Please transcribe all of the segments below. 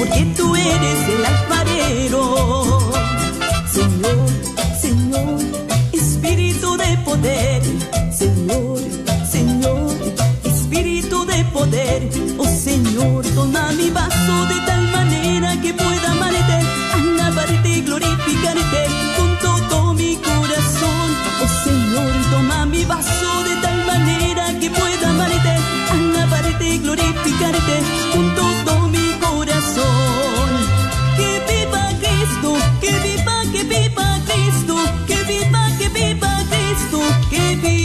porque tú eres el alfarero. Señor, Señor, espíritu de poder, Señor, Señor, espíritu de poder, oh Señor, toma mi vaso de tal manera que pueda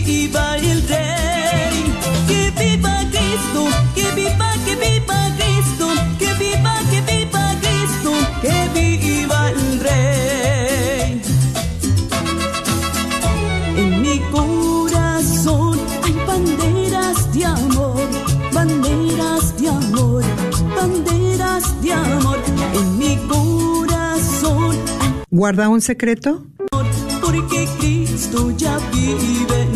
iba il Dei. Che viva Cristo, che viva, che viva Cristo, che viva, che viva Cristo, che viva il Rey. En mi corazón hay banderas de amor, banderas de amor, banderas de amor. En mi corazón. ¿Guarda un secreto? Porque Cristo ya vive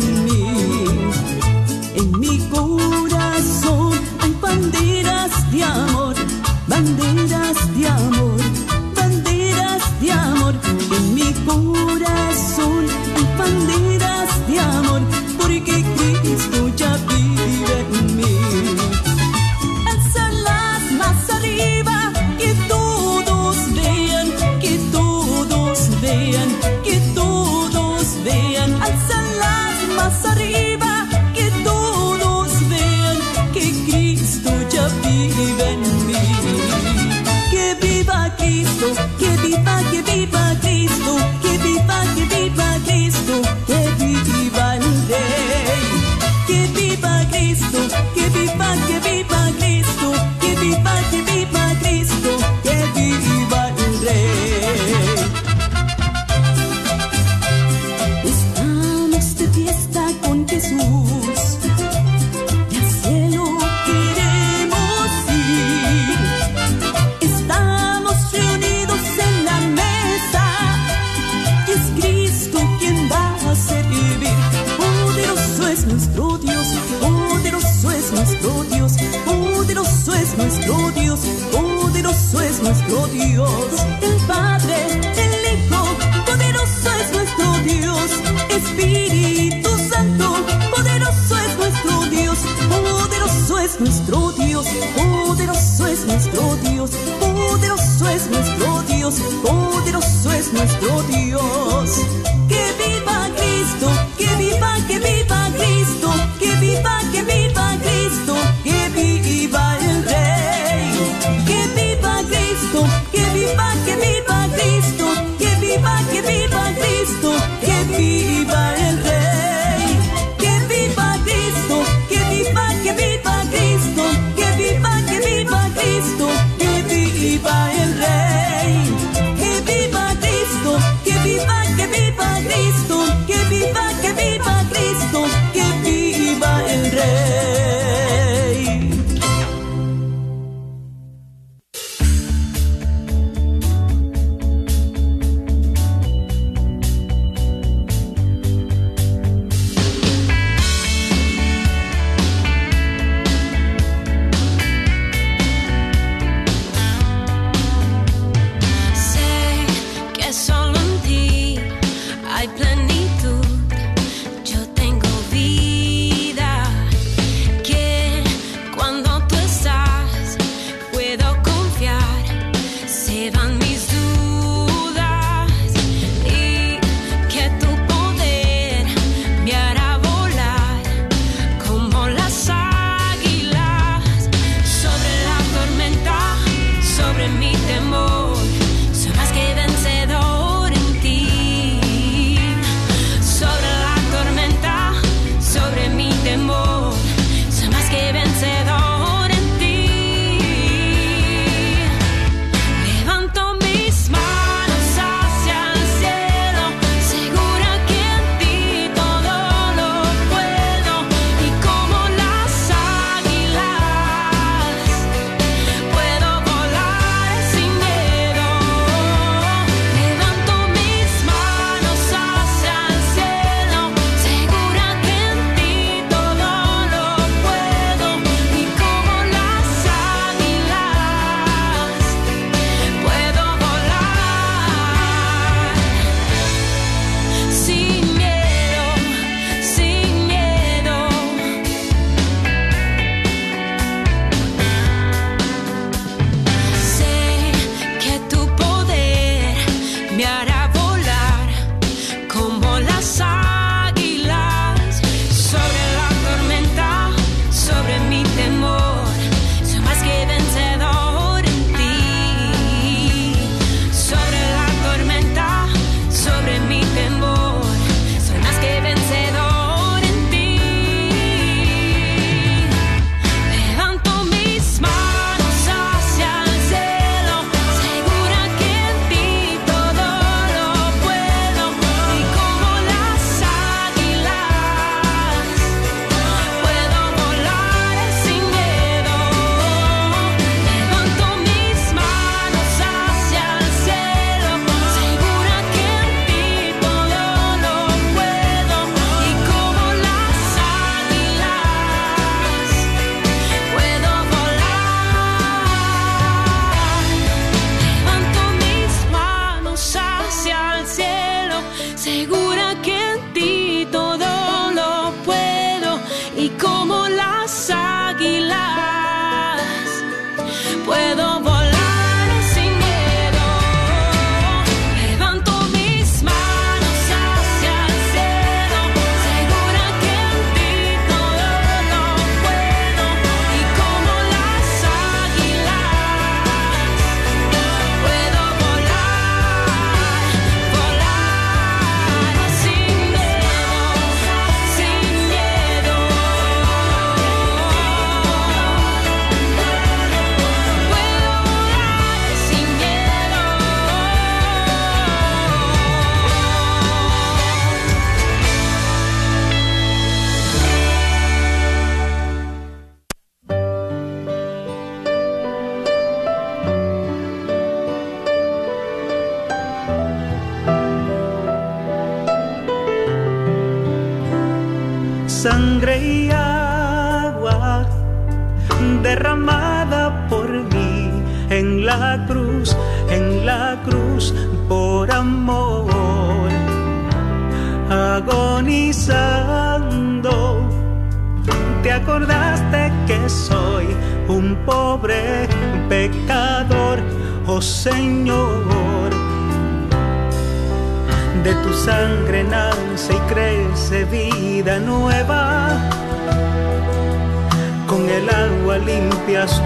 nos.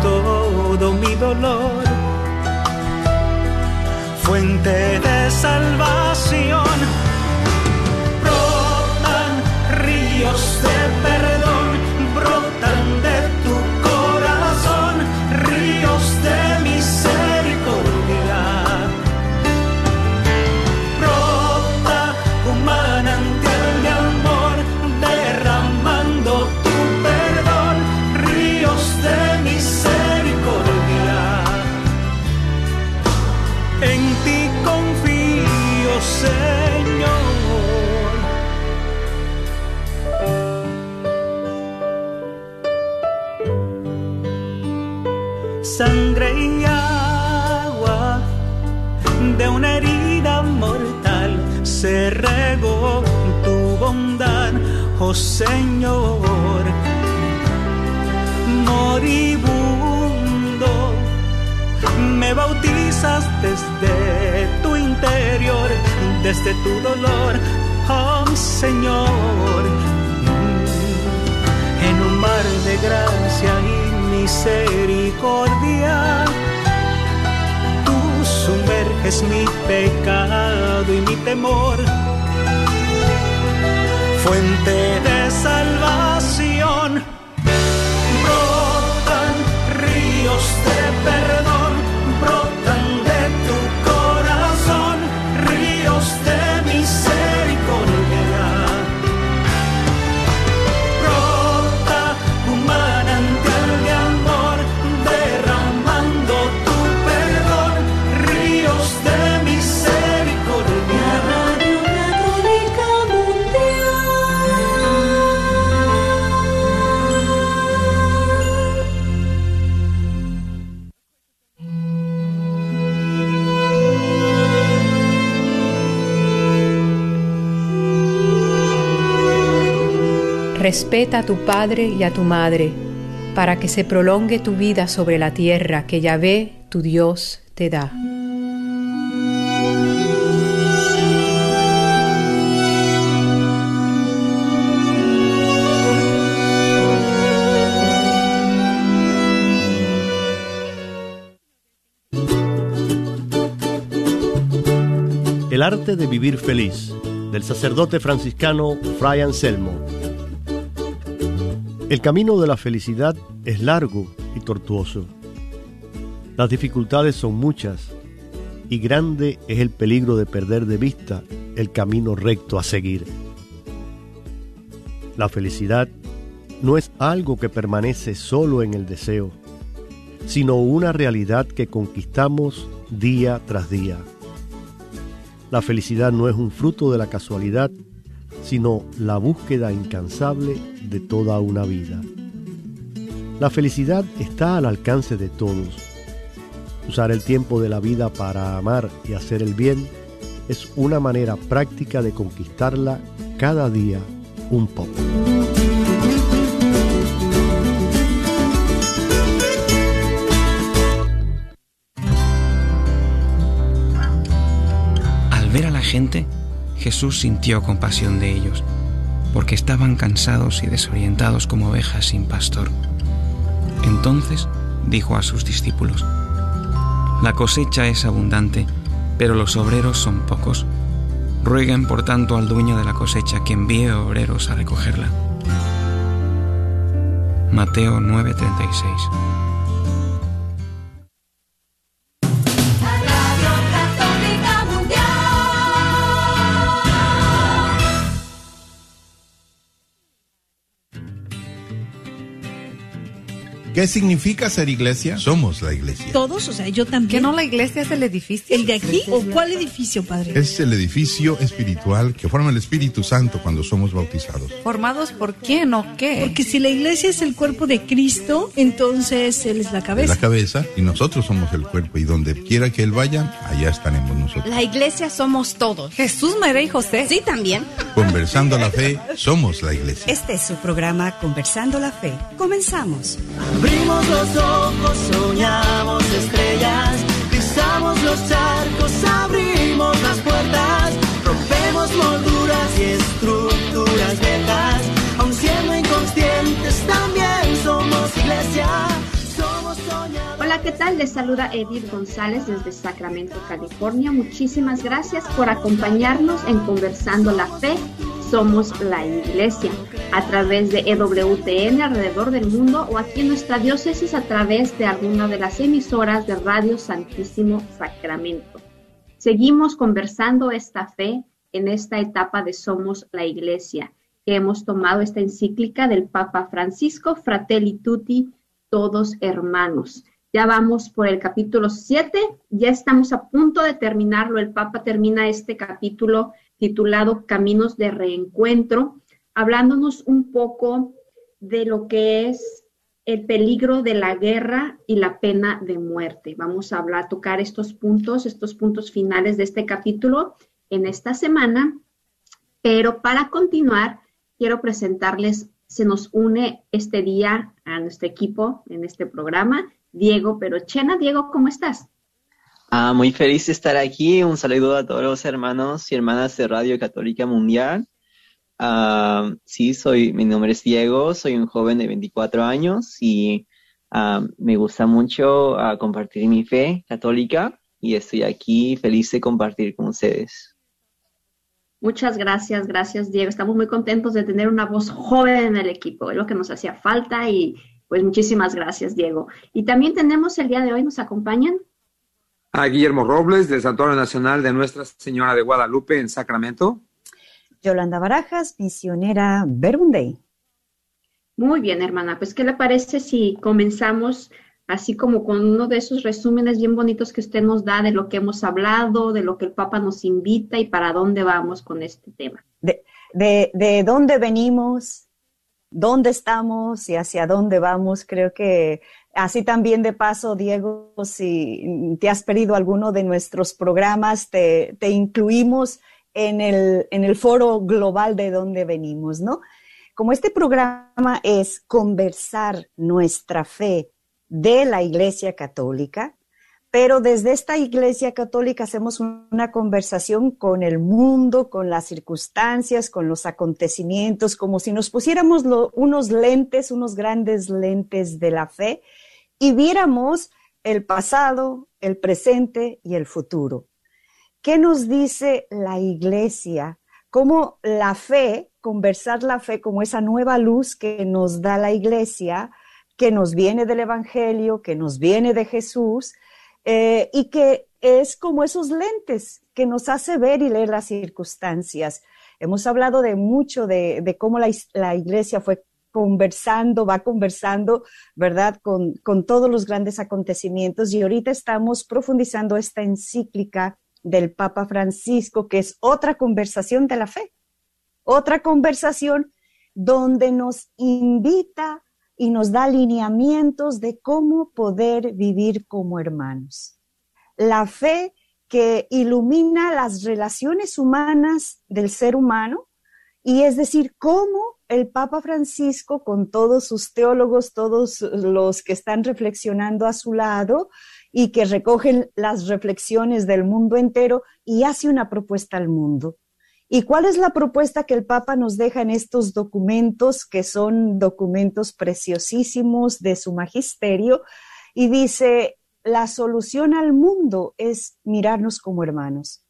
Todo mi dolor. Fuente de salvación. Brotan ríos de perdón, oh Señor. Moribundo, me bautizas desde tu interior, desde tu dolor, oh Señor. En un mar de gracia y misericordia. Tú sumerges mi pecado y mi temor. Fuente de salvación, Respeta a tu padre y a tu madre, para que se prolongue tu vida sobre la tierra que Yahvé, tu Dios, te da. El arte de vivir feliz, del sacerdote franciscano Fray Anselmo. El camino de la felicidad es largo y tortuoso. Las dificultades son muchas y grande es el peligro de perder de vista el camino recto a seguir. La felicidad no es algo que permanece solo en el deseo, sino una realidad que conquistamos día tras día. La felicidad no es un fruto de la casualidad, sino la búsqueda incansable de toda una vida. La felicidad está al alcance de todos. Usar el tiempo de la vida para amar y hacer el bien es una manera práctica de conquistarla cada día un poco. Al ver a la gente, Jesús sintió compasión de ellos, porque estaban cansados y desorientados como ovejas sin pastor. Entonces dijo a sus discípulos, La cosecha es abundante, pero los obreros son pocos. Rueguen por tanto al dueño de la cosecha que envíe obreros a recogerla. Mateo 9:36 ¿Qué significa ser iglesia? Somos la iglesia. Todos, o sea, yo también. ¿Que no la iglesia es el edificio? ¿El de aquí o cuál edificio, padre? Es el edificio espiritual que forma el Espíritu Santo cuando somos bautizados. ¿Formados por quién o qué? Porque si la iglesia es el cuerpo de Cristo, entonces Él es la cabeza. la cabeza y nosotros somos el cuerpo y donde quiera que Él vaya, allá estaremos nosotros. La iglesia somos todos. Jesús, María y José. Sí, también. Conversando la fe, somos la iglesia. Este es su programa Conversando la Fe. Comenzamos. Abrimos los ojos, soñamos estrellas, pisamos los charcos, abrimos las puertas, rompemos molduras y estructuras viejas, aun siendo inconscientes también somos iglesia. ¿Qué tal? Les saluda Edith González desde Sacramento, California. Muchísimas gracias por acompañarnos en Conversando la Fe. Somos la Iglesia a través de EWTN alrededor del mundo o aquí en nuestra diócesis a través de alguna de las emisoras de Radio Santísimo Sacramento. Seguimos conversando esta fe en esta etapa de Somos la Iglesia, que hemos tomado esta encíclica del Papa Francisco, Fratelli Tutti, todos hermanos. Ya vamos por el capítulo 7, ya estamos a punto de terminarlo. El Papa termina este capítulo titulado Caminos de Reencuentro, hablándonos un poco de lo que es el peligro de la guerra y la pena de muerte. Vamos a hablar, tocar estos puntos, estos puntos finales de este capítulo en esta semana, pero para continuar, quiero presentarles, se nos une este día a nuestro equipo en este programa, Diego Perochena. Diego, ¿cómo estás? Ah, muy feliz de estar aquí. Un saludo a todos los hermanos y hermanas de Radio Católica Mundial. Ah, sí, soy, mi nombre es Diego, soy un joven de 24 años y ah, me gusta mucho ah, compartir mi fe católica y estoy aquí feliz de compartir con ustedes. Muchas gracias, gracias Diego. Estamos muy contentos de tener una voz joven en el equipo, es lo que nos hacía falta y pues muchísimas gracias Diego. Y también tenemos el día de hoy, nos acompañan a Guillermo Robles del Santuario Nacional de Nuestra Señora de Guadalupe en Sacramento. Yolanda Barajas, misionera Verbunday. Muy bien, hermana. Pues, ¿qué le parece si comenzamos así como con uno de esos resúmenes bien bonitos que usted nos da de lo que hemos hablado, de lo que el Papa nos invita y para dónde vamos con este tema? De, de, de dónde venimos, dónde estamos y hacia dónde vamos. Creo que así también de paso, Diego, si te has perdido alguno de nuestros programas, te, incluimos en el, en el foro global de dónde venimos, ¿no? Como este programa es conversar nuestra fe de la Iglesia Católica, pero desde esta Iglesia Católica hacemos una conversación con el mundo, con las circunstancias, con los acontecimientos, como si nos pusiéramos unos lentes, unos grandes lentes de la fe y viéramos el pasado, el presente y el futuro. ¿Qué nos dice la Iglesia? ¿Cómo la fe, conversar la fe como esa nueva luz que nos da la Iglesia, que nos viene del Evangelio, que nos viene de Jesús, eh, y que es como esos lentes que nos hace ver y leer las circunstancias. Hemos hablado de mucho de, cómo la, la, iglesia fue conversando, va conversando, ¿verdad?, con, con todos los grandes acontecimientos y ahorita estamos profundizando esta encíclica del Papa Francisco, que es otra conversación de la fe, otra conversación donde nos invita y nos da lineamientos de cómo poder vivir como hermanos. La fe que ilumina las relaciones humanas del ser humano y es decir, cómo el Papa Francisco, con todos sus teólogos, todos los que están reflexionando a su lado, y que recogen las reflexiones del mundo entero y hace una propuesta al mundo. ¿Y cuál es la propuesta que el Papa nos deja en estos documentos, que son documentos preciosísimos de su magisterio? Y dice, la solución al mundo es mirarnos como hermanos,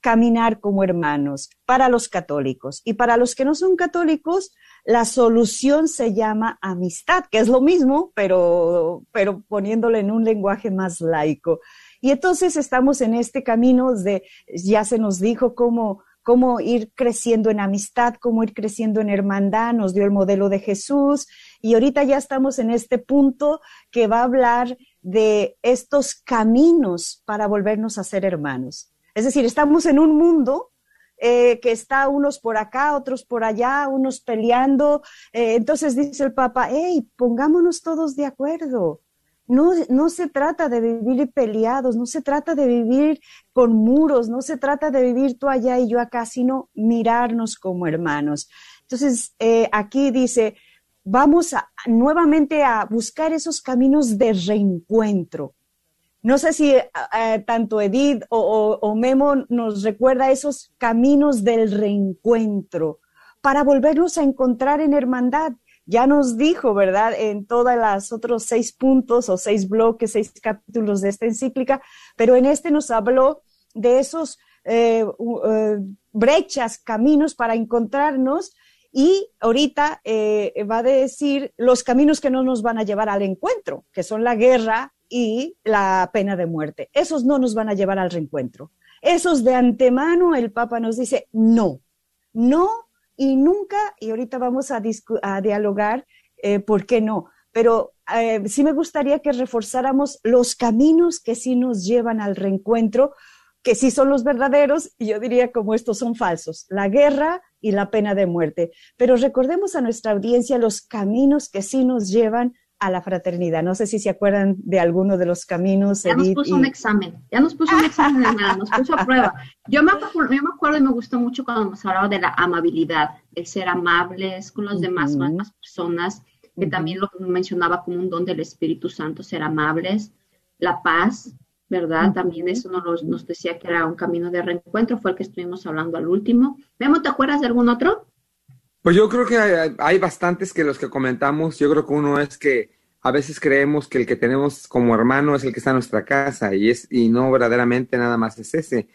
caminar como hermanos para los católicos. Y para los que no son católicos, la solución se llama amistad, que es lo mismo, pero, pero poniéndole en un lenguaje más laico. Y entonces estamos en este camino de, ya se nos dijo cómo, cómo ir creciendo en amistad, cómo ir creciendo en hermandad, nos dio el modelo de Jesús y ahorita ya estamos en este punto que va a hablar de estos caminos para volvernos a ser hermanos. Es decir, estamos en un mundo eh, que está unos por acá, otros por allá, unos peleando. Eh, entonces dice el Papa, hey, pongámonos todos de acuerdo. No, no se trata de vivir peleados, no se trata de vivir con muros, no se trata de vivir tú allá y yo acá, sino mirarnos como hermanos. Entonces, eh, aquí dice, vamos nuevamente a buscar esos caminos de reencuentro. No sé si eh, eh, tanto Edith o, Memo nos recuerda esos caminos del reencuentro para volvernos a encontrar en hermandad. Ya nos dijo, ¿verdad? En todas las otros seis puntos o seis bloques, seis capítulos de esta encíclica, pero en este nos habló de esos eh, brechas, caminos para encontrarnos y ahorita va a decir los caminos que no nos van a llevar al encuentro, que son la guerra, y la pena de muerte. Esos no nos van a llevar al reencuentro. Esos de antemano el Papa nos dice no, no y nunca, y ahorita vamos a, dialogar eh, por qué no, pero eh, sí me gustaría que reforzáramos los caminos que sí nos llevan al reencuentro, que sí son los verdaderos, y yo diría como estos son falsos, la guerra y la pena de muerte. Pero recordemos a nuestra audiencia los caminos que sí nos llevan a la fraternidad. No sé si se acuerdan de alguno de los caminos. Ya nos puso un examen, ya nos puso un examen, nos puso a prueba. Yo me, acuerdo, yo me acuerdo y me gustó mucho cuando nos hablaba de la amabilidad, el ser amables con los demás, con las demás personas, que también lo mencionaba como un don del Espíritu Santo, ser amables, la paz, ¿verdad? También eso nos, nos decía que era un camino de reencuentro, fue el que estuvimos hablando al último. Memo, ¿te acuerdas de algún otro? Pues yo creo que hay, bastantes que los que comentamos, yo creo que uno es que a veces creemos que el que tenemos como hermano es el que está en nuestra casa y es y no verdaderamente nada más es ese.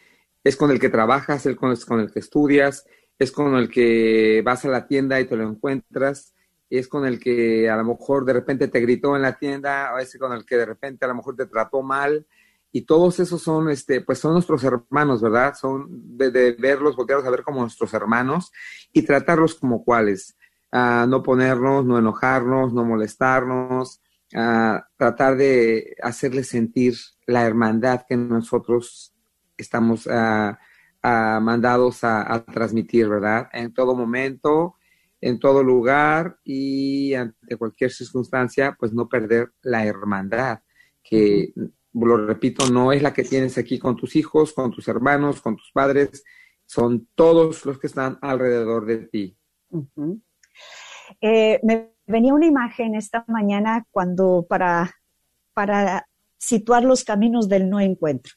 Es con el que trabajas, es con, el que estudias, es con el que vas a la tienda y te lo encuentras, es con el que a lo mejor de repente te gritó en la tienda, o es con el que de repente a lo mejor te trató mal y todos esos son, este, pues son nuestros hermanos, ¿verdad? Son de, verlos, voltearlos a ver como nuestros hermanos y tratarlos como cuales. No ponernos, no enojarnos, no molestarnos, tratar de hacerles sentir la hermandad que nosotros estamos mandados a, a, transmitir, ¿verdad? En todo momento, en todo lugar y ante cualquier circunstancia, pues no perder la hermandad que lo repito, no es la que tienes aquí con tus hijos, con tus hermanos, con tus padres, son todos los que están alrededor de ti. Eh, me venía una imagen esta mañana cuando para, para situar los caminos del no encuentro.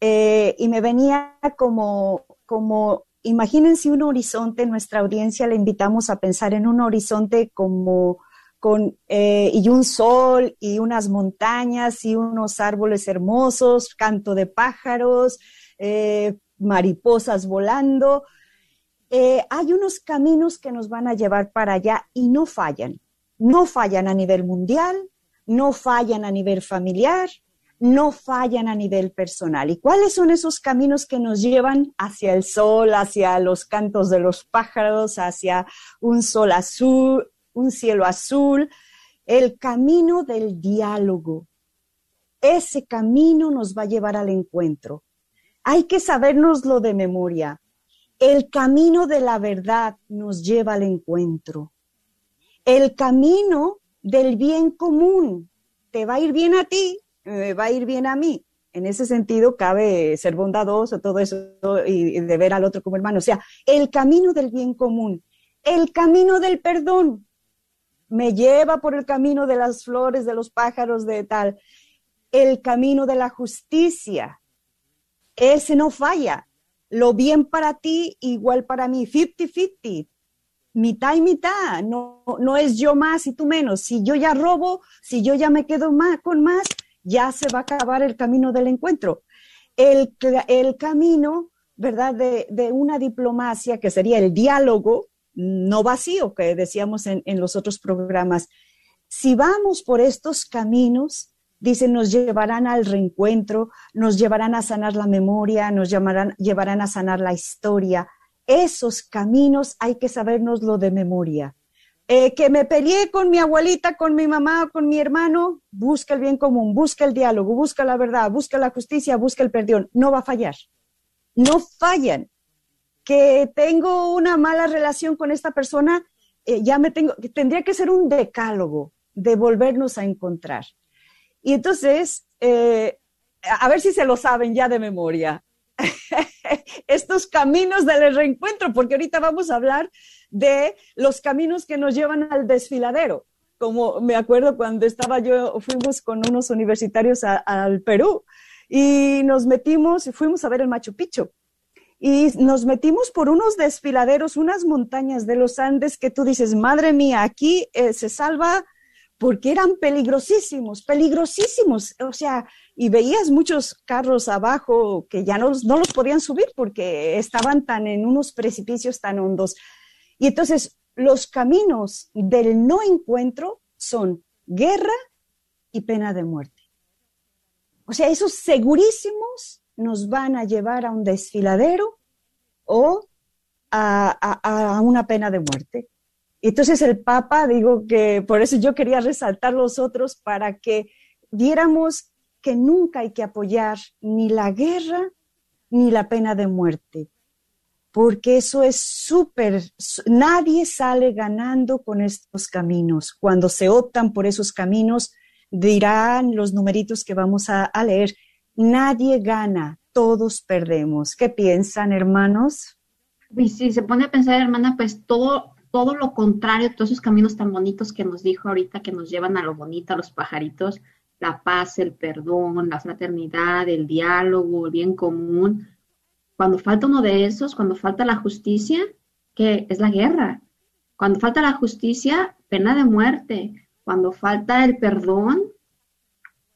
Eh, y me venía como, como, imagínense un horizonte, nuestra audiencia le invitamos a pensar en un horizonte como con, eh, y un sol y unas montañas y unos árboles hermosos, canto de pájaros, mariposas volando. Eh, hay unos caminos que nos van a llevar para allá y no fallan. No fallan a nivel mundial, no fallan a nivel familiar, no fallan a nivel personal. ¿Y cuáles son esos caminos que nos llevan hacia el sol, hacia los cantos de los pájaros, hacia un sol azul, un cielo azul, el camino del diálogo. Ese camino nos va a llevar al encuentro. Hay que sabernoslo de memoria. El camino de la verdad nos lleva al encuentro. El camino del bien común. Te va a ir bien a ti, me va a ir bien a mí. En ese sentido, cabe ser bondadoso, todo eso, y, de ver al otro como hermano. O sea, el camino del bien común, el camino del perdón, me lleva por el camino de las flores, de los pájaros, de tal. El camino de la justicia, ese no falla. Lo bien para ti, igual para mí, 50-50, mitad y mitad. No, no es yo más y tú menos. Si yo ya robo, si yo ya me quedo más, con más, ya se va a acabar el camino del encuentro. El, el camino, ¿verdad?, de, de una diplomacia que sería el diálogo, no vacío que decíamos en, los otros programas. Si vamos por estos caminos, dice, nos llevarán al reencuentro, nos llevarán a sanar la memoria, nos llevarán a sanar la historia. Esos caminos hay que sabernoslo de memoria. Eh, que me peleé con mi abuelita, con mi mamá, con mi hermano, busca el bien común, busca el diálogo, busca la verdad, busca la justicia, busca el perdón. No va a fallar. No fallan. Que tengo una mala relación con esta persona, eh, ya me tengo, tendría que ser un decálogo de volvernos a encontrar. Y entonces, eh, a ver si se lo saben ya de memoria, estos caminos del reencuentro, porque ahorita vamos a hablar de los caminos que nos llevan al desfiladero. Como me acuerdo cuando estaba yo, fuimos con unos universitarios al Perú y nos metimos, fuimos a ver el Machu Picchu y nos metimos por unos desfiladeros, unas montañas de los Andes que tú dices, madre mía, aquí eh, se salva porque eran peligrosísimos, peligrosísimos. O sea, y veías muchos carros abajo que ya no, los podían subir porque estaban tan en unos precipicios tan hondos. Y entonces los caminos del no encuentro son guerra y pena de muerte. O sea, esos segurísimos nos van a llevar a un desfiladero o a, a una pena de muerte. Entonces el Papa, digo que por eso yo quería resaltar los otros para que viéramos que nunca hay que apoyar ni la guerra ni la pena de muerte, porque eso es súper, nadie sale ganando con estos caminos. Cuando se optan por esos caminos, dirán los numeritos que vamos a, a leer, nadie gana, todos perdemos. ¿Qué piensan, hermanos? Y si se pone a pensar, hermana, pues todo todo lo contrario, todos esos caminos tan bonitos que nos dijo ahorita, que nos llevan a lo bonito, a los pajaritos, la paz, el perdón, la fraternidad, el diálogo, el bien común. Cuando falta uno de esos, cuando falta la justicia, que es la guerra. Cuando falta la justicia, pena de muerte. Cuando falta el perdón,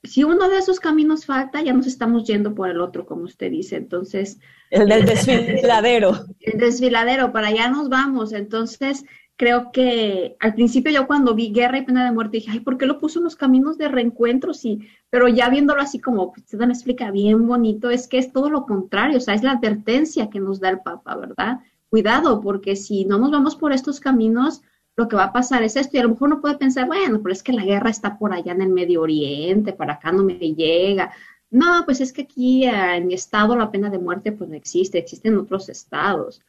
si uno de esos caminos falta, ya nos estamos yendo por el otro, como usted dice. Entonces. El del desfiladero. El desfiladero, para allá nos vamos. Entonces, creo que al principio yo cuando vi guerra y pena de muerte dije, ay, ¿por qué lo puso en los caminos de reencuentro? Sí, pero ya viéndolo así como usted me explica bien bonito, es que es todo lo contrario, o sea, es la advertencia que nos da el Papa, ¿verdad? Cuidado, porque si no nos vamos por estos caminos, lo que va a pasar es esto. Y a lo mejor uno puede pensar, bueno, pero es que la guerra está por allá en el Medio Oriente, para acá no me llega. No, pues es que aquí eh, en mi estado la pena de muerte pues no existe, existe en otros estados.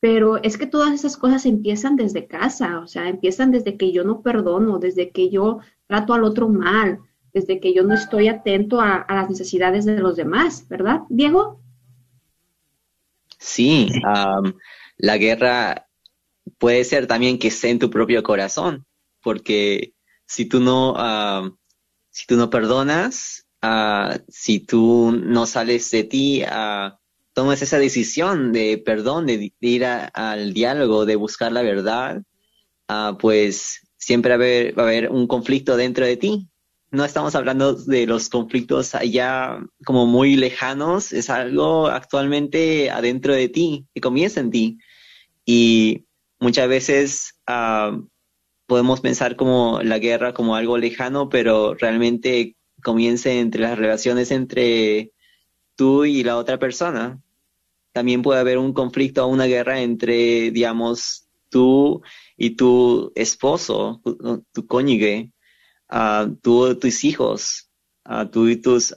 Pero es que todas esas cosas empiezan desde casa, o sea, empiezan desde que yo no perdono, desde que yo trato al otro mal, desde que yo no estoy atento a, las necesidades de los demás, ¿verdad, Diego? Sí, la guerra puede ser también que esté en tu propio corazón, porque si tú no, ah, si tú no perdonas, uh, si tú no sales de ti, uh, tomas esa decisión de perdón, de, ir al diálogo, de buscar la verdad, pues siempre va a, haber, un conflicto dentro de ti. No estamos hablando de los conflictos allá como muy lejanos, es algo actualmente adentro de ti, que comienza en ti. Y muchas veces ah, podemos pensar como la guerra como algo lejano, pero realmente comienza entre las relaciones entre tú y la otra persona. También puede haber un conflicto o una guerra entre, digamos, tú y tu esposo, tu, cónyuge, uh, tú, tus hijos, uh, tú y tus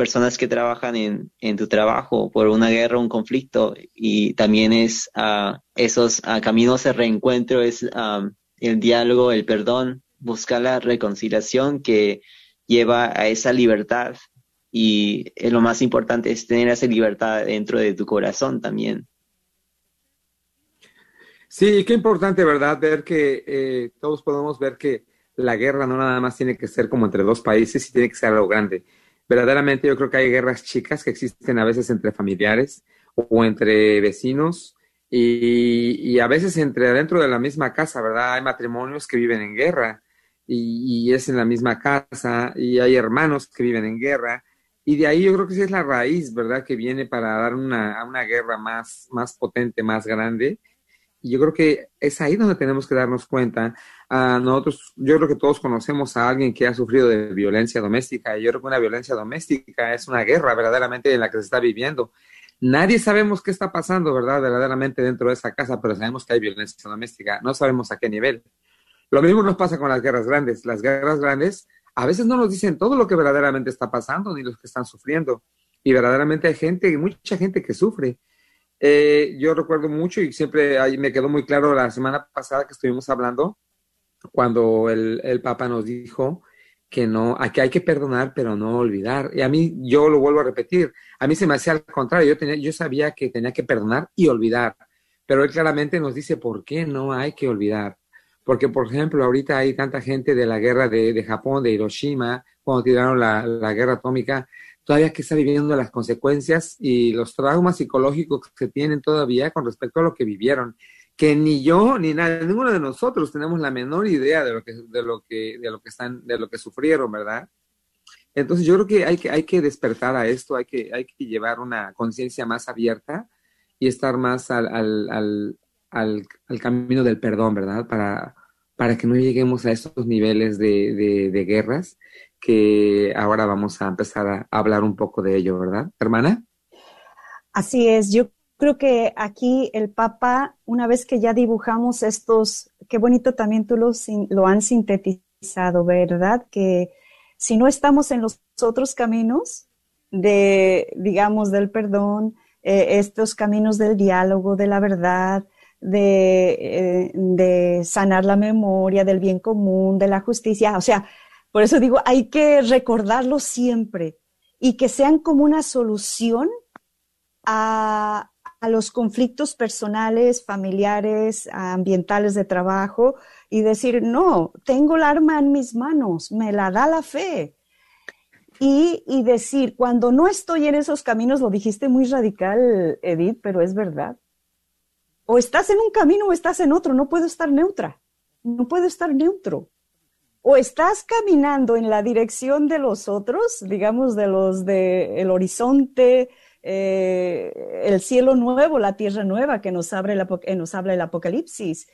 personas que trabajan en, en, tu trabajo por una guerra, un conflicto, y también es uh, esos uh, caminos de reencuentro, es um, el diálogo, el perdón, buscar la reconciliación que lleva a esa libertad. Y lo más importante es tener esa libertad dentro de tu corazón también. Sí, qué importante, ¿verdad? Ver que eh, todos podemos ver que la guerra no nada más tiene que ser como entre dos países y tiene que ser algo grande verdaderamente yo creo que hay guerras chicas que existen a veces entre familiares o entre vecinos y, a veces entre dentro de la misma casa, ¿verdad? Hay matrimonios que viven en guerra y, es en la misma casa y hay hermanos que viven en guerra y de ahí yo creo que sí es la raíz, ¿verdad? Que viene para dar una, una guerra más, más potente, más grande Yo creo que es ahí donde tenemos que darnos cuenta. a nosotros, yo creo que todos conocemos a alguien que ha sufrido de violencia doméstica. Y yo creo que una violencia doméstica es una guerra verdaderamente en la que se está viviendo. Nadie sabemos qué está pasando, ¿verdad? Verdaderamente dentro de esa casa, pero sabemos que hay violencia doméstica. No sabemos a qué nivel. Lo mismo nos pasa con las guerras grandes. Las guerras grandes a veces no nos dicen todo lo que verdaderamente está pasando ni los que están sufriendo. Y verdaderamente hay gente, mucha gente que sufre. Eh, yo recuerdo mucho y siempre ahí me quedó muy claro la semana pasada que estuvimos hablando, cuando el, el Papa nos dijo que no, que hay que perdonar, pero no olvidar. Y a mí, yo lo vuelvo a repetir, a mí se me hacía al contrario, yo, tenía, yo sabía que tenía que perdonar y olvidar, pero él claramente nos dice por qué no hay que olvidar. Porque, por ejemplo, ahorita hay tanta gente de la guerra de, de Japón, de Hiroshima, cuando tiraron la, la guerra atómica, todavía que está viviendo las consecuencias y los traumas psicológicos que tienen todavía con respecto a lo que vivieron que ni yo ni nadie, ninguno de nosotros tenemos la menor idea de lo que, de lo que, de lo que están, de lo que sufrieron, ¿verdad? Entonces yo creo que hay que, hay que despertar a esto, hay que, hay que llevar una conciencia más abierta y estar más al, al, al, al, al camino del perdón, ¿verdad? Para, para que no lleguemos a esos niveles de, de, de guerras que ahora vamos a empezar a hablar un poco de ello, ¿verdad, hermana? Así es, yo creo que aquí el Papa, una vez que ya dibujamos estos, qué bonito también tú lo, lo han sintetizado, ¿verdad? Que si no estamos en los otros caminos de, digamos, del perdón, eh, estos caminos del diálogo, de la verdad, eh, de sanar la memoria, del bien común, de la justicia, o sea, por eso digo, hay que recordarlo siempre y que sean como una solución a, los conflictos personales, familiares, ambientales de trabajo y decir, no, tengo el arma en mis manos, me la da la fe. Y decir, cuando no estoy en esos caminos, lo dijiste muy radical, Edith, pero es verdad. O estás en un camino o estás en otro, no puedo estar neutra, no puedo estar neutro. O estás caminando en la dirección de los otros, digamos, de los del el horizonte, eh, el cielo nuevo, la tierra nueva que nos, abre el, nos habla el Apocalipsis.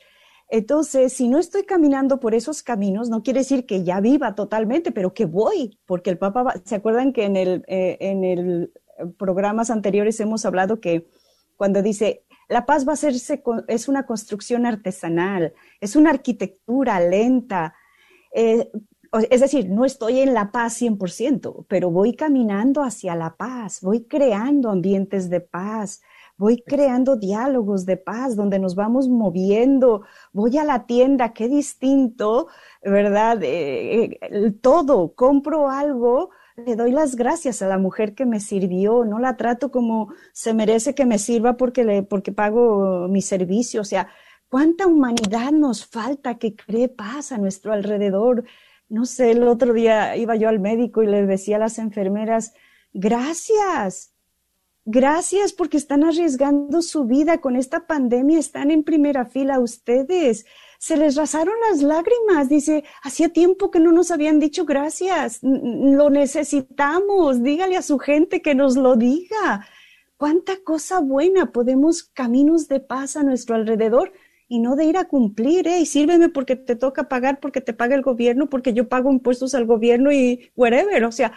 Entonces, si no estoy caminando por esos caminos, no quiere decir que ya viva totalmente, pero que voy, porque el Papa, ¿se acuerdan que en el, eh, en el programas anteriores hemos hablado que cuando dice, la paz va a hacerse, es una construcción artesanal, es una arquitectura lenta, eh, es decir, no estoy en la paz 100%, pero voy caminando hacia la paz, voy creando ambientes de paz, voy creando diálogos de paz donde nos vamos moviendo, voy a la tienda, qué distinto, ¿verdad? Eh, eh, todo, compro algo, le doy las gracias a la mujer que me sirvió, no la trato como se merece que me sirva porque, le, porque pago mi servicio, o sea, cuánta humanidad nos falta que cree paz a nuestro alrededor, no sé, el otro día iba yo al médico y le decía a las enfermeras, gracias, gracias porque están arriesgando su vida con esta pandemia, están en primera fila ustedes. Se les rasaron las lágrimas, dice, hacía tiempo que no nos habían dicho gracias, lo necesitamos, dígale a su gente que nos lo diga. Cuánta cosa buena podemos caminos de paz a nuestro alrededor y no de ir a cumplir, ¿eh? Y sírveme porque te toca pagar, porque te paga el gobierno, porque yo pago impuestos al gobierno y whatever. O sea,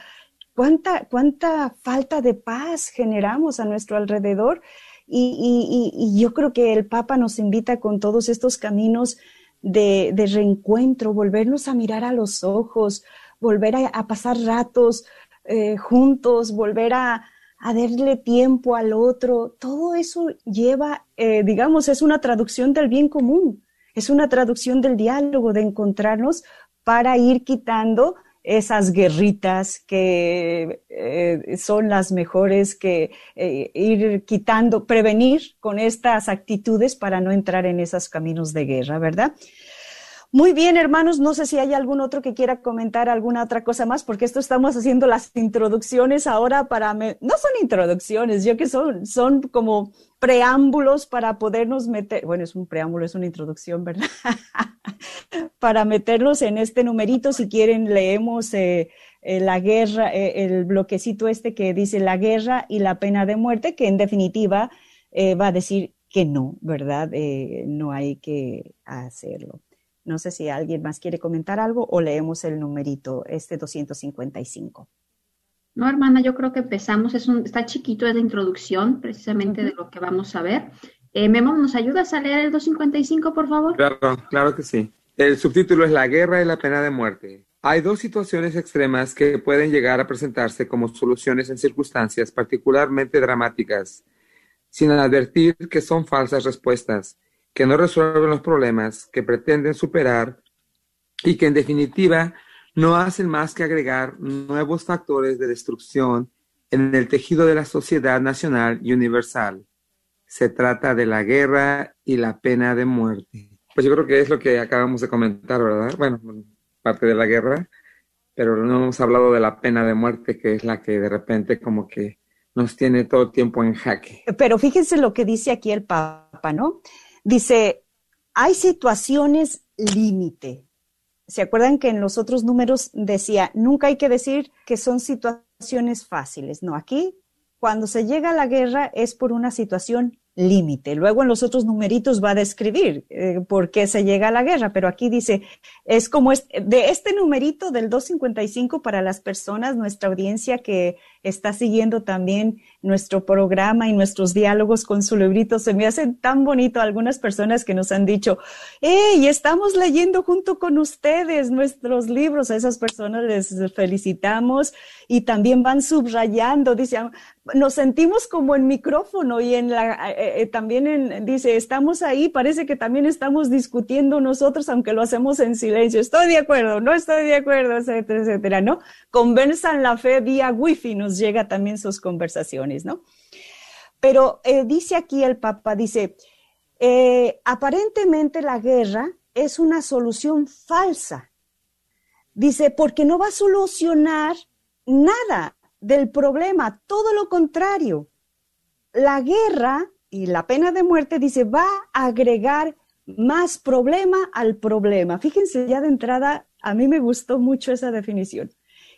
cuánta, cuánta falta de paz generamos a nuestro alrededor. Y, y, y yo creo que el Papa nos invita con todos estos caminos de, de reencuentro, volvernos a mirar a los ojos, volver a, pasar ratos eh, juntos, volver a, a darle tiempo al otro, todo eso lleva, eh, digamos, es una traducción del bien común, es una traducción del diálogo, de encontrarnos para ir quitando esas guerritas que eh, son las mejores que eh, ir quitando, prevenir con estas actitudes para no entrar en esos caminos de guerra, ¿verdad? Muy bien, hermanos, no sé si hay algún otro que quiera comentar alguna otra cosa más, porque esto estamos haciendo las introducciones ahora para, no son introducciones, yo que son, son como preámbulos para podernos meter, bueno, es un preámbulo, es una introducción, ¿verdad? para meternos en este numerito, si quieren, leemos eh, eh, la guerra, eh, el bloquecito este que dice la guerra y la pena de muerte, que en definitiva va a decir que no, ¿verdad? No hay que hacerlo. No sé si alguien más quiere comentar algo o leemos el numerito, este 255. No, hermana, yo creo que empezamos, es un, está chiquito, es la introducción precisamente de lo que vamos a ver. Eh, Memo, ¿nos ayudas a leer el 255, por favor? Claro, claro que sí. El subtítulo es La guerra y la pena de muerte. Hay dos situaciones extremas que pueden llegar a presentarse como soluciones en circunstancias particularmente dramáticas, sin advertir que son falsas respuestas, que no resuelven los problemas que pretenden superar y que en definitiva no hacen más que agregar nuevos factores de destrucción en el tejido de la sociedad nacional y universal. Se trata de la guerra y la pena de muerte. Pues yo creo que es lo que acabamos de comentar, ¿verdad? Bueno, parte de la guerra, pero no hemos hablado de la pena de muerte, que es la que de repente como que nos tiene todo el tiempo en jaque. Pero fíjense lo que dice aquí el Papa, ¿no? Dice, hay situaciones límite. ¿Se acuerdan que en los otros números decía, nunca hay que decir que son situaciones fáciles? No, aquí, cuando se llega a la guerra es por una situación límite. Luego en los otros numeritos va a describir eh, por qué se llega a la guerra, pero aquí dice, es como de este numerito del 255 para las personas, nuestra audiencia que está siguiendo también nuestro programa y nuestros diálogos con su librito. Se me hacen tan bonito algunas personas que nos han dicho, hey, estamos leyendo junto con ustedes nuestros libros. A esas personas les felicitamos y también van subrayando, dice, nos sentimos como en micrófono y en la, eh, eh, también en, dice, estamos ahí, parece que también estamos discutiendo nosotros, aunque lo hacemos en silencio. Estoy de acuerdo, no estoy de acuerdo, etcétera, etcétera, ¿no? Conversan la fe vía wifi, nos llega también sus conversaciones, ¿no? Pero eh, dice aquí el Papa, dice, aparentemente la guerra es una solución falsa. Dice, porque no va a solucionar nada del problema, todo lo contrario. La guerra y la pena de muerte, dice, va a agregar más problema al problema. Fíjense, ya de entrada, a mí me gustó mucho esa definición.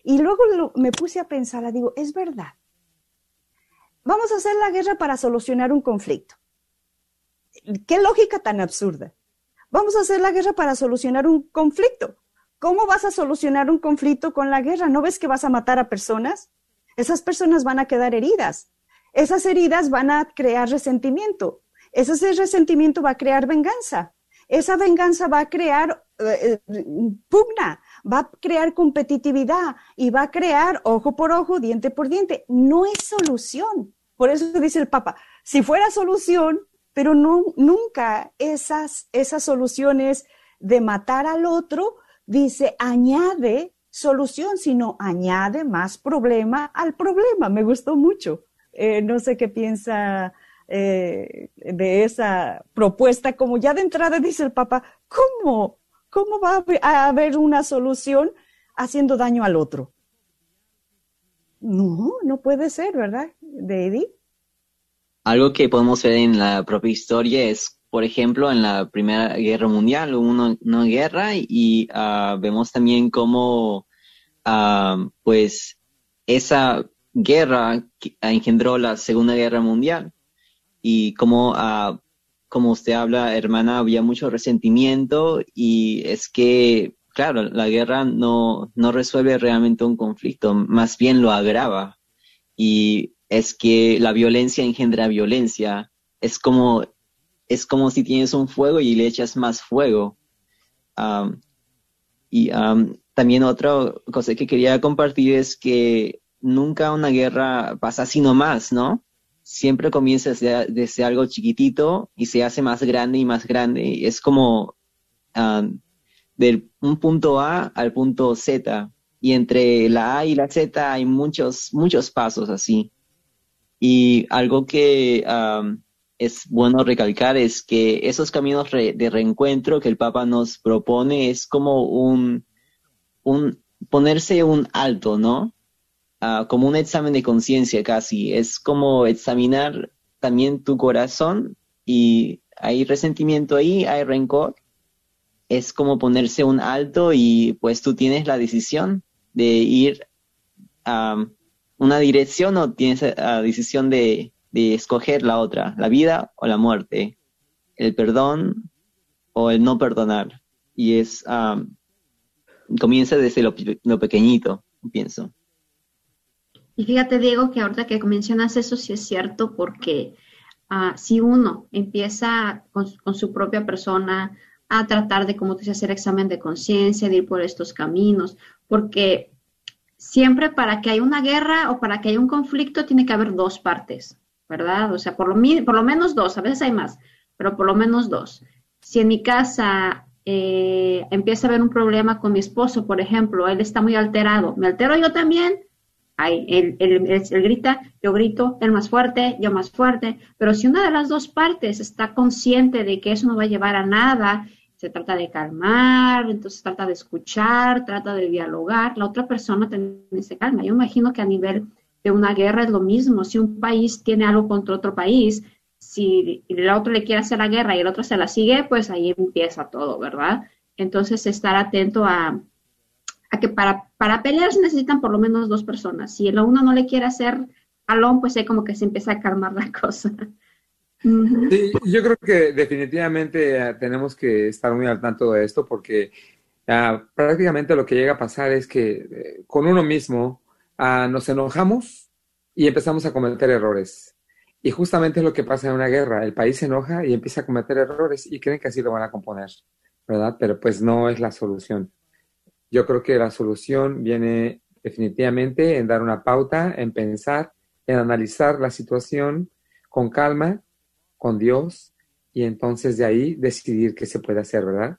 Y luego me puse a pensar, digo, es verdad. Vamos a hacer la guerra para solucionar un conflicto. Qué lógica tan absurda. Vamos a hacer la guerra para solucionar un conflicto. ¿Cómo vas a solucionar un conflicto con la guerra? ¿No ves que vas a matar a personas? Esas personas van a quedar heridas. Esas heridas van a crear resentimiento. Ese resentimiento va a crear venganza. Esa venganza va a crear eh, eh, pugna, va a crear competitividad y va a crear ojo por ojo, diente por diente. No es solución. Por eso dice el Papa, si fuera solución, pero no, nunca esas, esas soluciones de matar al otro, dice, añade solución, sino añade más problema al problema. Me gustó mucho. Eh, no sé qué piensa eh, de esa propuesta, como ya de entrada dice el Papa, ¿cómo? ¿Cómo va a haber una solución haciendo daño al otro? No, no puede ser, ¿verdad, David? Algo que podemos ver en la propia historia es, por ejemplo, en la Primera Guerra Mundial hubo una, guerra y uh, vemos también cómo, uh, pues, esa guerra engendró la Segunda Guerra Mundial. Y como, uh, como usted habla, hermana, había mucho resentimiento y es que, claro, la guerra no, no resuelve realmente un conflicto, más bien lo agrava. Y es que la violencia engendra violencia. Es como, es como si tienes un fuego y le echas más fuego. y también otra cosa que quería compartir es que nunca una guerra pasa así nomás, ¿no? Siempre comienza desde, algo chiquitito y se hace más grande y más grande. Es como del un punto A al punto Z. Y entre la A y la Z hay muchos, muchos pasos así. Y algo que es bueno recalcar es que esos caminos de reencuentro que el Papa nos propone es como un, un ponerse un alto, ¿no? Ah, como un examen de conciencia casi. Es como examinar también tu corazón y hay resentimiento ahí, hay rencor. Es como ponerse un alto y pues tú tienes la decisión de ir a una dirección o tienes la decisión de de escoger la otra, la vida o la muerte, el perdón o el no perdonar. Y es, comienza desde lo, lo, pequeñito, pienso. Y fíjate, Diego, que ahorita que mencionas eso sí es cierto, porque uh, si uno empieza con, con, su propia persona a tratar de, como tú dices, hacer examen de conciencia, de ir por estos caminos, porque siempre para que haya una guerra o para que haya un conflicto tiene que haber dos partes, ¿verdad? O sea, por lo, por lo menos dos, a veces hay más, pero por lo menos dos. Si en mi casa eh, empieza a haber un problema con mi esposo, por ejemplo, él está muy alterado, me altero yo también, Ay, él, él, grita, yo grito, él más fuerte, yo más fuerte, pero si una de las dos partes está consciente de que eso no va a llevar a nada, se trata de calmar, entonces trata de escuchar, trata de dialogar, la otra persona también se calma. Yo imagino que a nivel de una guerra es lo mismo, si un país tiene algo contra otro país, si el otro le quiere hacer la guerra y el otro se la sigue, pues ahí empieza todo, ¿verdad? Entonces estar atento a, a que para, para pelear se necesitan por lo menos dos personas. Si el uno no le quiere hacer alón, pues ahí como que se empieza a calmar la cosa. Sí, yo creo que definitivamente eh, tenemos que estar muy al tanto de esto porque uh, prácticamente lo que llega a pasar es que eh, con uno mismo uh, nos enojamos y empezamos a cometer errores. Y justamente es lo que pasa en una guerra. El país se enoja y empieza a cometer errores y creen que así lo van a componer, ¿verdad? Pero pues no es la solución. Yo creo que la solución viene definitivamente en dar una pauta, en pensar, en analizar la situación con calma, con Dios, y entonces de ahí decidir qué se puede hacer, ¿verdad?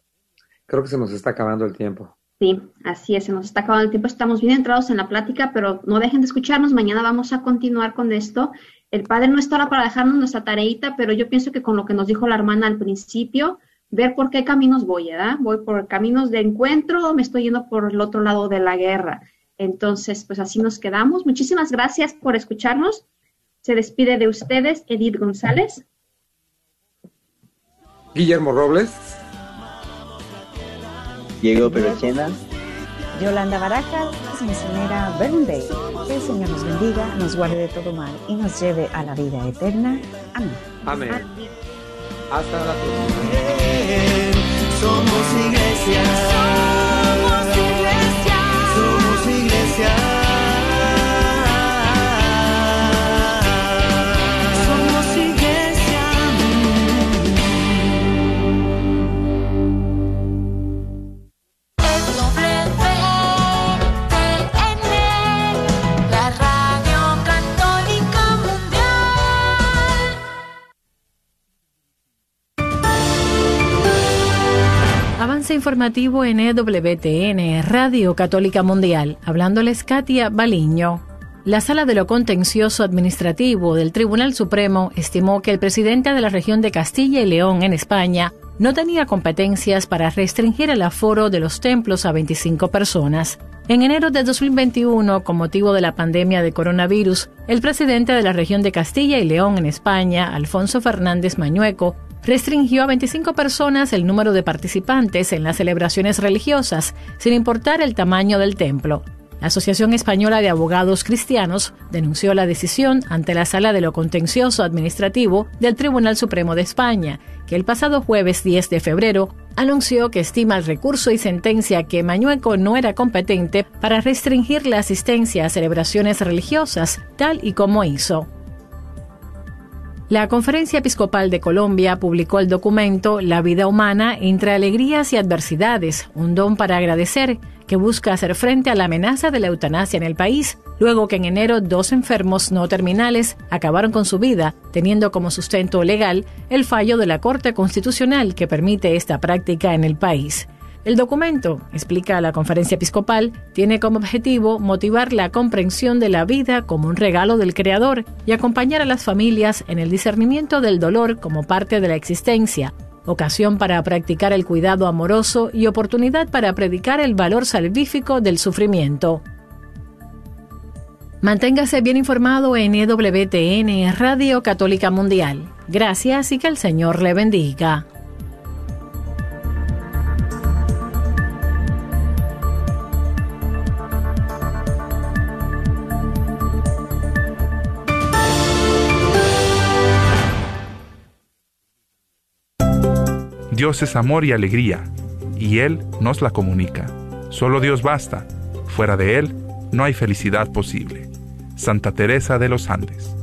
Creo que se nos está acabando el tiempo. Sí, así es, se nos está acabando el tiempo. Estamos bien entrados en la plática, pero no dejen de escucharnos. Mañana vamos a continuar con esto. El Padre no está ahora para dejarnos nuestra tareita, pero yo pienso que con lo que nos dijo la hermana al principio, ver por qué caminos voy, ¿verdad? Voy por caminos de encuentro o me estoy yendo por el otro lado de la guerra. Entonces, pues así nos quedamos. Muchísimas gracias por escucharnos. Se despide de ustedes Edith González. Guillermo Robles. Diego Perochena. Yolanda Barajas, misionera Day. Que el Señor nos bendiga, nos guarde de todo mal y nos lleve a la vida eterna. Amén. Amén. Hasta la próxima. Somos iglesia. Somos iglesia. Somos iglesia. Informativo en EWTN, Radio Católica Mundial. Hablándoles Katia Baliño. La Sala de lo Contencioso Administrativo del Tribunal Supremo estimó que el presidente de la región de Castilla y León en España no tenía competencias para restringir el aforo de los templos a 25 personas. En enero de 2021, con motivo de la pandemia de coronavirus, el presidente de la región de Castilla y León en España, Alfonso Fernández Mañueco, restringió a 25 personas el número de participantes en las celebraciones religiosas, sin importar el tamaño del templo. La Asociación Española de Abogados Cristianos denunció la decisión ante la Sala de lo Contencioso Administrativo del Tribunal Supremo de España, que el pasado jueves 10 de febrero anunció que estima el recurso y sentencia que Mañueco no era competente para restringir la asistencia a celebraciones religiosas, tal y como hizo. La Conferencia Episcopal de Colombia publicó el documento La vida humana entre alegrías y adversidades, un don para agradecer, que busca hacer frente a la amenaza de la eutanasia en el país, luego que en enero dos enfermos no terminales acabaron con su vida, teniendo como sustento legal el fallo de la Corte Constitucional que permite esta práctica en el país. El documento, explica la conferencia episcopal, tiene como objetivo motivar la comprensión de la vida como un regalo del Creador y acompañar a las familias en el discernimiento del dolor como parte de la existencia, ocasión para practicar el cuidado amoroso y oportunidad para predicar el valor salvífico del sufrimiento. Manténgase bien informado en EWTN, Radio Católica Mundial. Gracias y que el Señor le bendiga. Dios es amor y alegría, y Él nos la comunica. Solo Dios basta. Fuera de Él no hay felicidad posible. Santa Teresa de los Andes.